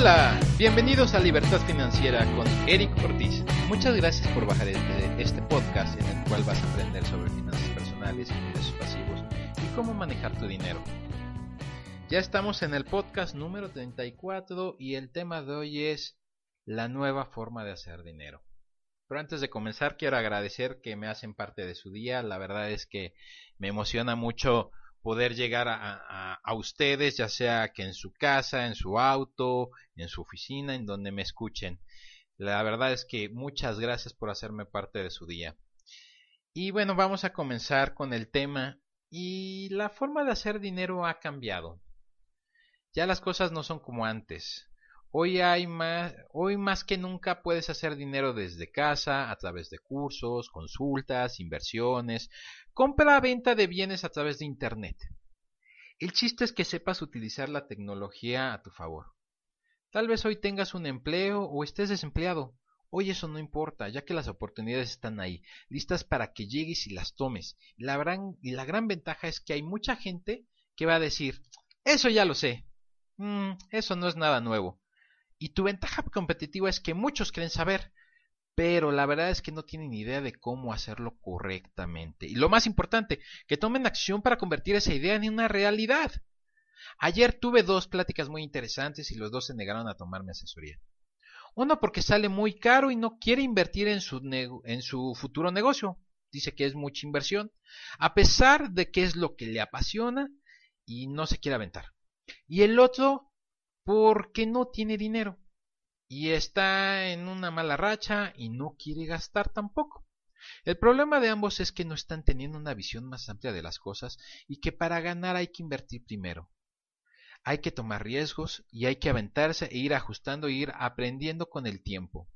Hola, bienvenidos a Libertad Financiera con Eric Ortiz. Muchas gracias por bajar este, este, podcast en el cual vas a aprender sobre finanzas personales, ingresos pasivos y cómo manejar tu dinero. Ya estamos en el podcast número 34 y el tema de hoy es la nueva forma de hacer dinero. Pero antes de comenzar quiero agradecer que me hacen parte de su día. La verdad es que me emociona mucho poder llegar a, a, ustedes, ya sea que en su casa, en su auto, en su oficina, en donde me escuchen. La verdad es que muchas gracias por hacerme parte de su día. Y bueno, vamos a comenzar con el tema. Y la forma de hacer dinero ha cambiado. Ya las cosas no son como antes. Hoy hay más, hoy más que nunca puedes hacer dinero desde casa, a través de cursos, consultas, inversiones, compra-venta de bienes a través de internet. El chiste es que sepas utilizar la tecnología a tu favor. Tal vez hoy tengas un empleo o estés desempleado. Hoy eso no importa, ya que las oportunidades están ahí, listas para que llegues y las tomes. La gran, y la gran ventaja es que hay mucha gente que va a decir, eso ya lo sé, mm, eso no es nada nuevo. Y tu ventaja competitiva es que muchos quieren saber, pero la verdad es que no tienen idea de cómo hacerlo correctamente. Y lo más importante, que tomen acción para convertir esa idea en una realidad. Ayer tuve dos pláticas muy interesantes y los dos se negaron a tomarme asesoría. Uno porque sale muy caro y no quiere invertir en su, en su futuro negocio. Dice que es mucha inversión, a pesar de que es lo que le apasiona y no se quiere aventar. Y el otro porque no tiene dinero y está en una mala racha y no quiere gastar tampoco. El problema de ambos es que no están teniendo una visión más amplia de las cosas y que para ganar hay que invertir primero. Hay que tomar riesgos y hay que aventarse e ir ajustando e ir aprendiendo con el tiempo.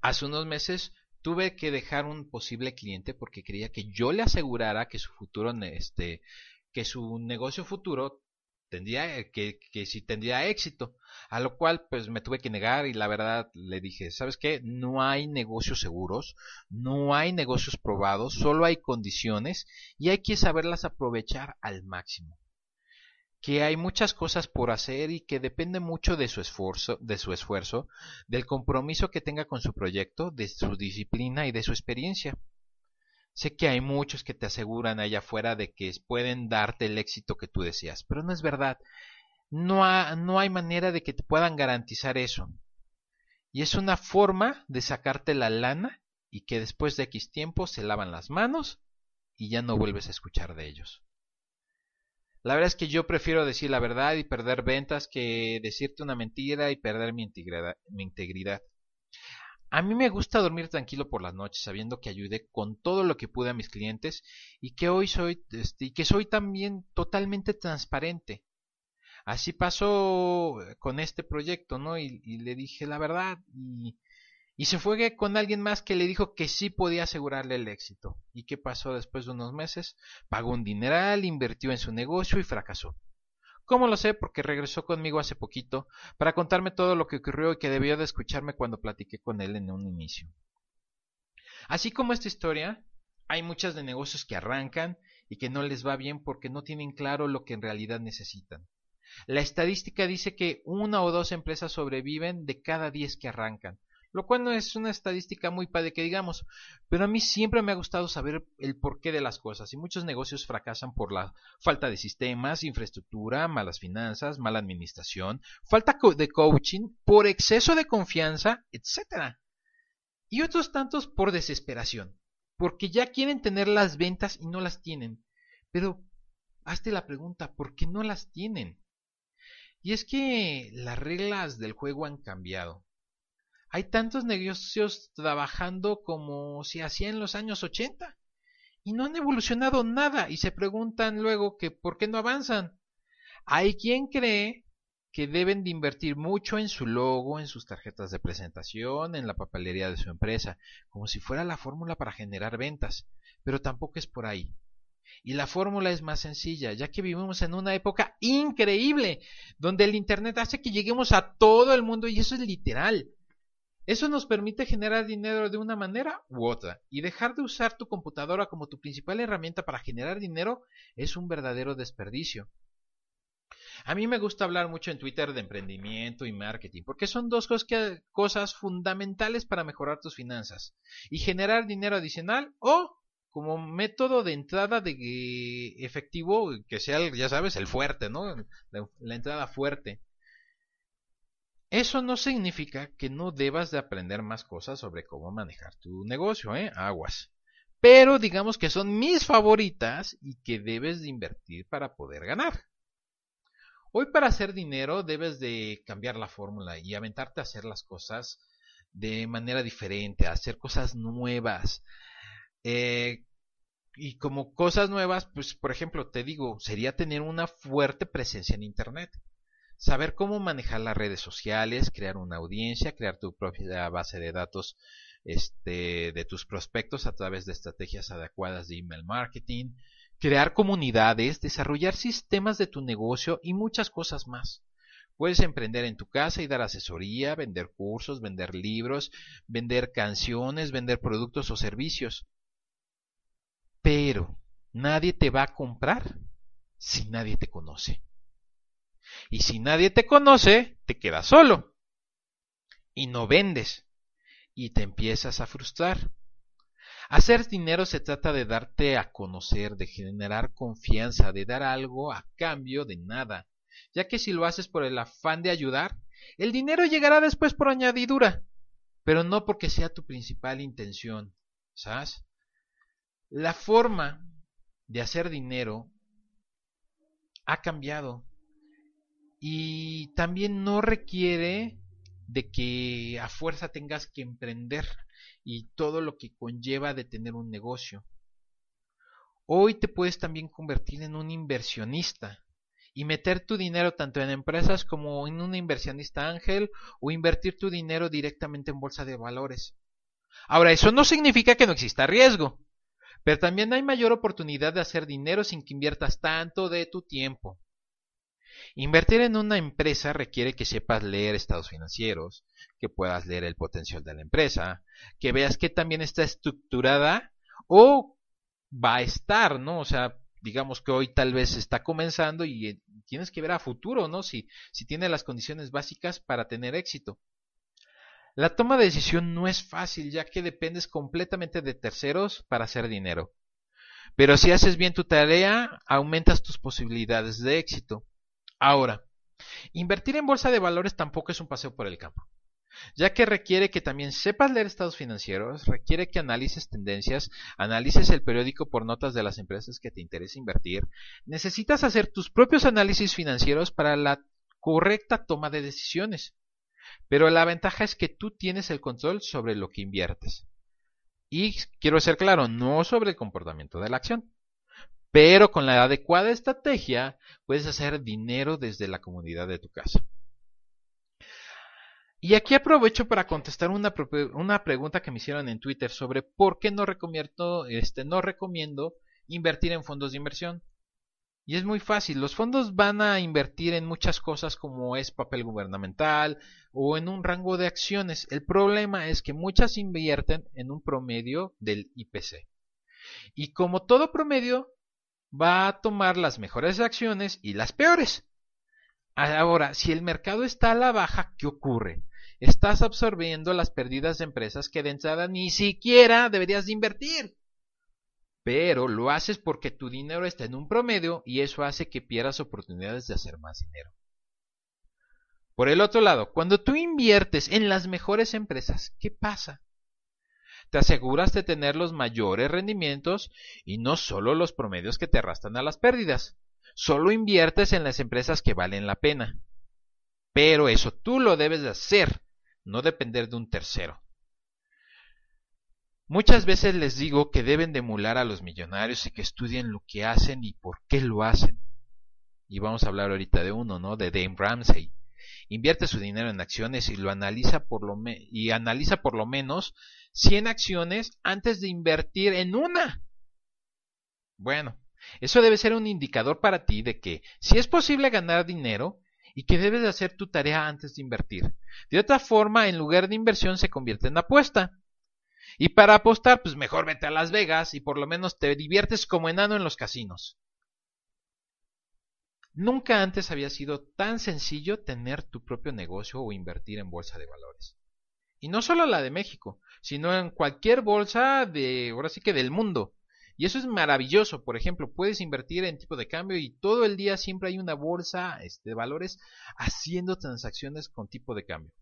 Hace unos meses tuve que dejar un posible cliente porque quería que yo le asegurara que su futuro este que su negocio futuro tendría, eh, que, si tendría éxito. A lo cual pues me tuve que negar y la verdad le dije, ¿sabes qué? No hay negocios seguros, no hay negocios probados, solo hay condiciones y hay que saberlas aprovechar al máximo. Que hay muchas cosas por hacer y que depende mucho de su esfuerzo, de su esfuerzo, del compromiso que tenga con su proyecto, de su disciplina y de su experiencia. Sé que hay muchos que te aseguran allá afuera de que pueden darte el éxito que tú deseas, pero no es verdad. No, no hay manera de que te puedan garantizar eso. Y es una forma de sacarte la lana y que después de X tiempo se lavan las manos y ya no vuelves a escuchar de ellos. La verdad es que yo prefiero decir la verdad y perder ventas que decirte una mentira y perder mi integridad. A mí me gusta dormir tranquilo por las noches, sabiendo que ayudé con todo lo que pude a mis clientes y que hoy soy este, y que soy también totalmente transparente. Así pasó eh, con este proyecto, ¿no? Y, le dije la verdad y, y se fue con alguien más que le dijo que sí podía asegurarle el éxito. ¿Y qué pasó después de unos meses? Pagó un dineral, invirtió en su negocio y fracasó. ¿Cómo lo sé? Porque regresó conmigo hace poquito para contarme todo lo que ocurrió y que debió de escucharme cuando platiqué con él en un inicio. Así como esta historia, hay muchas de negocios que arrancan y que no les va bien porque no tienen claro lo que en realidad necesitan. La estadística dice que una o dos empresas sobreviven de cada diez que arrancan, lo cual no es una estadística muy padre que digamos, pero a mí siempre me ha gustado saber el porqué de las cosas y muchos negocios fracasan por la falta de sistemas, infraestructura, malas finanzas, mala administración, falta de coaching, por exceso de confianza, etc. Y otros tantos por desesperación, porque ya quieren tener las ventas y no las tienen. Pero hazte la pregunta, ¿por qué no las tienen? Y es que las reglas del juego han cambiado. Hay tantos negocios trabajando como se hacía en los años 80 y no han evolucionado nada y se preguntan luego que por qué no avanzan. Hay quien cree que deben de invertir mucho en su logo, en sus tarjetas de presentación, en la papelería de su empresa, como si fuera la fórmula para generar ventas, pero tampoco es por ahí. Y la fórmula es más sencilla, ya que vivimos en una época increíble, donde el Internet hace que lleguemos a todo el mundo y eso es literal. Eso nos permite generar dinero de una manera u otra, y dejar de usar tu computadora como tu principal herramienta para generar dinero es un verdadero desperdicio. A mí me gusta hablar mucho en Twitter de emprendimiento y marketing, porque son dos cosas, fundamentales para mejorar tus finanzas y generar dinero adicional o como método de entrada de efectivo que sea, ya sabes, el fuerte, ¿no? La, entrada fuerte. Eso no significa que no debas de aprender más cosas sobre cómo manejar tu negocio, ¿eh? Aguas. Pero digamos que son mis favoritas y que debes de invertir para poder ganar. Hoy para hacer dinero debes de cambiar la fórmula y aventarte a hacer las cosas de manera diferente, a hacer cosas nuevas, eh, y como cosas nuevas, pues por ejemplo, te digo, sería tener una fuerte presencia en Internet. Saber cómo manejar las redes sociales, crear una audiencia, crear tu propia base de datos este, de tus prospectos a través de estrategias adecuadas de email marketing, crear comunidades, desarrollar sistemas de tu negocio y muchas cosas más. Puedes emprender en tu casa y dar asesoría, vender cursos, vender libros, vender canciones, vender productos o servicios. Pero nadie te va a comprar si nadie te conoce. Y si nadie te conoce, te quedas solo. Y no vendes. Y te empiezas a frustrar. Hacer dinero se trata de darte a conocer, de generar confianza, de dar algo a cambio de nada, ya que si lo haces por el afán de ayudar, el dinero llegará después por añadidura, pero no porque sea tu principal intención, ¿sabes? La forma de hacer dinero ha cambiado y también no requiere de que a fuerza tengas que emprender y todo lo que conlleva de tener un negocio. Hoy te puedes también convertir en un inversionista y meter tu dinero tanto en empresas como en un inversionista ángel o invertir tu dinero directamente en bolsa de valores. Ahora, eso no significa que no exista riesgo. Pero también hay mayor oportunidad de hacer dinero sin que inviertas tanto de tu tiempo. Invertir en una empresa requiere que sepas leer estados financieros, que puedas leer el potencial de la empresa, que veas que también está estructurada o va a estar, ¿no? O sea, digamos que hoy tal vez está comenzando y eh, tienes que ver a futuro, ¿no? Si, si tiene las condiciones básicas para tener éxito. La toma de decisión no es fácil ya que dependes completamente de terceros para hacer dinero. Pero si haces bien tu tarea, aumentas tus posibilidades de éxito. Ahora, invertir en bolsa de valores tampoco es un paseo por el campo, ya que requiere que también sepas leer estados financieros, requiere que analices tendencias, analices el periódico por notas de las empresas que te interesa invertir, necesitas hacer tus propios análisis financieros para la correcta toma de decisiones. Pero la ventaja es que tú tienes el control sobre lo que inviertes. Y quiero ser claro, no sobre el comportamiento de la acción. Pero con la adecuada estrategia puedes hacer dinero desde la comunidad de tu casa. Y aquí aprovecho para contestar una, una, pregunta que me hicieron en Twitter sobre por qué no recomiendo, este, no recomiendo invertir en fondos de inversión. Y es muy fácil, los fondos van a invertir en muchas cosas como es papel gubernamental o en un rango de acciones. El problema es que muchas invierten en un promedio del IPC. Y como todo promedio, va a tomar las mejores acciones y las peores. Ahora, si el mercado está a la baja, ¿qué ocurre? Estás absorbiendo las pérdidas de empresas que de entrada ni siquiera deberías de invertir pero lo haces porque tu dinero está en un promedio y eso hace que pierdas oportunidades de hacer más dinero. Por el otro lado, cuando tú inviertes en las mejores empresas, ¿qué pasa? Te aseguras de tener los mayores rendimientos y no solo los promedios que te arrastran a las pérdidas. Solo inviertes en las empresas que valen la pena. Pero eso tú lo debes de hacer, no depender de un tercero. Muchas veces les digo que deben de emular a los millonarios y que estudien lo que hacen y por qué lo hacen. Y vamos a hablar ahorita de uno, ¿no? De Dame Ramsey. Invierte su dinero en acciones y lo analiza por lo y analiza por lo menos 100 acciones antes de invertir en una. Bueno, eso debe ser un indicador para ti de que si es posible ganar dinero y que debes de hacer tu tarea antes de invertir. De otra forma, en lugar de inversión se convierte en apuesta. Y para apostar, pues mejor vete a Las Vegas y por lo menos te diviertes como enano en los casinos. Nunca antes había sido tan sencillo tener tu propio negocio o invertir en bolsa de valores. Y no solo la de México, sino en cualquier bolsa de, ahora sí que del mundo. Y eso es maravilloso. Por ejemplo, puedes invertir en tipo de cambio y todo el día siempre hay una bolsa este, de valores haciendo transacciones con tipo de cambio.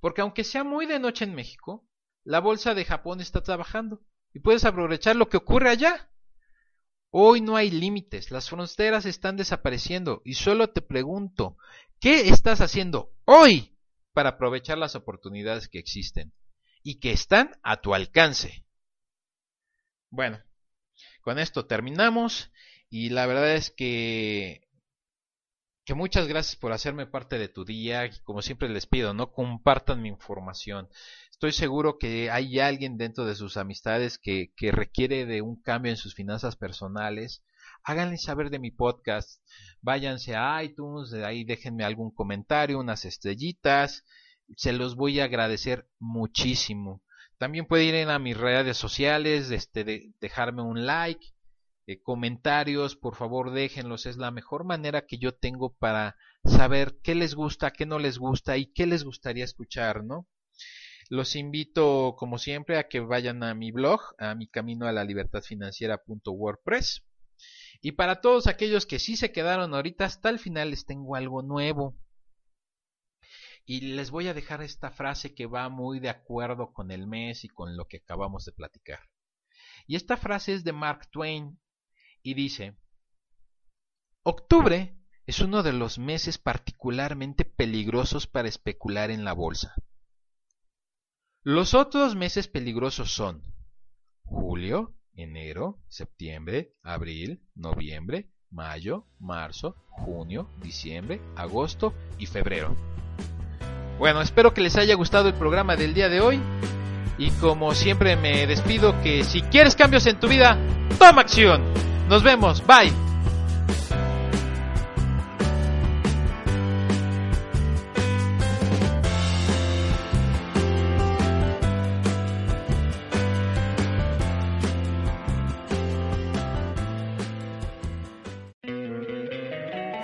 Porque aunque sea muy de noche en México, la bolsa de Japón está trabajando y puedes aprovechar lo que ocurre allá. Hoy no hay límites, las fronteras están desapareciendo y solo te pregunto, ¿qué estás haciendo hoy para aprovechar las oportunidades que existen y que están a tu alcance? Bueno, con esto terminamos y la verdad es que que muchas gracias por hacerme parte de tu día como siempre les pido, no compartan mi información. Estoy seguro que hay alguien dentro de sus amistades que, que requiere de un cambio en sus finanzas personales. Háganle saber de mi podcast. Váyanse a iTunes, de ahí déjenme algún comentario, unas estrellitas. Se los voy a agradecer muchísimo. También pueden ir a mis redes sociales, este, dejarme un like eh, comentarios, por favor déjenlos, es la mejor manera que yo tengo para saber qué les gusta, qué no les gusta y qué les gustaría escuchar, ¿no? Los invito, como siempre, a que vayan a mi blog, a mi camino a la libertad financiera.wordpress. Y para todos aquellos que sí se quedaron ahorita hasta el final les tengo algo nuevo. Y les voy a dejar esta frase que va muy de acuerdo con el mes y con lo que acabamos de platicar. Y esta frase es de Mark Twain y dice, Octubre es uno de los meses particularmente peligrosos para especular en la bolsa. Los otros meses peligrosos son julio, enero, septiembre, abril, noviembre, mayo, marzo, junio, diciembre, agosto y febrero. Bueno, espero que les haya gustado el programa del día de hoy y como siempre me despido que si quieres cambios en tu vida, toma acción. Nos vemos, bye.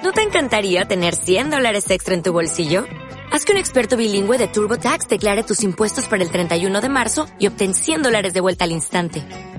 ¿No te encantaría tener 100 dólares extra en tu bolsillo? Haz que un experto bilingüe de TurboTax declare tus impuestos para el 31 de marzo y obtén 100 dólares de vuelta al instante.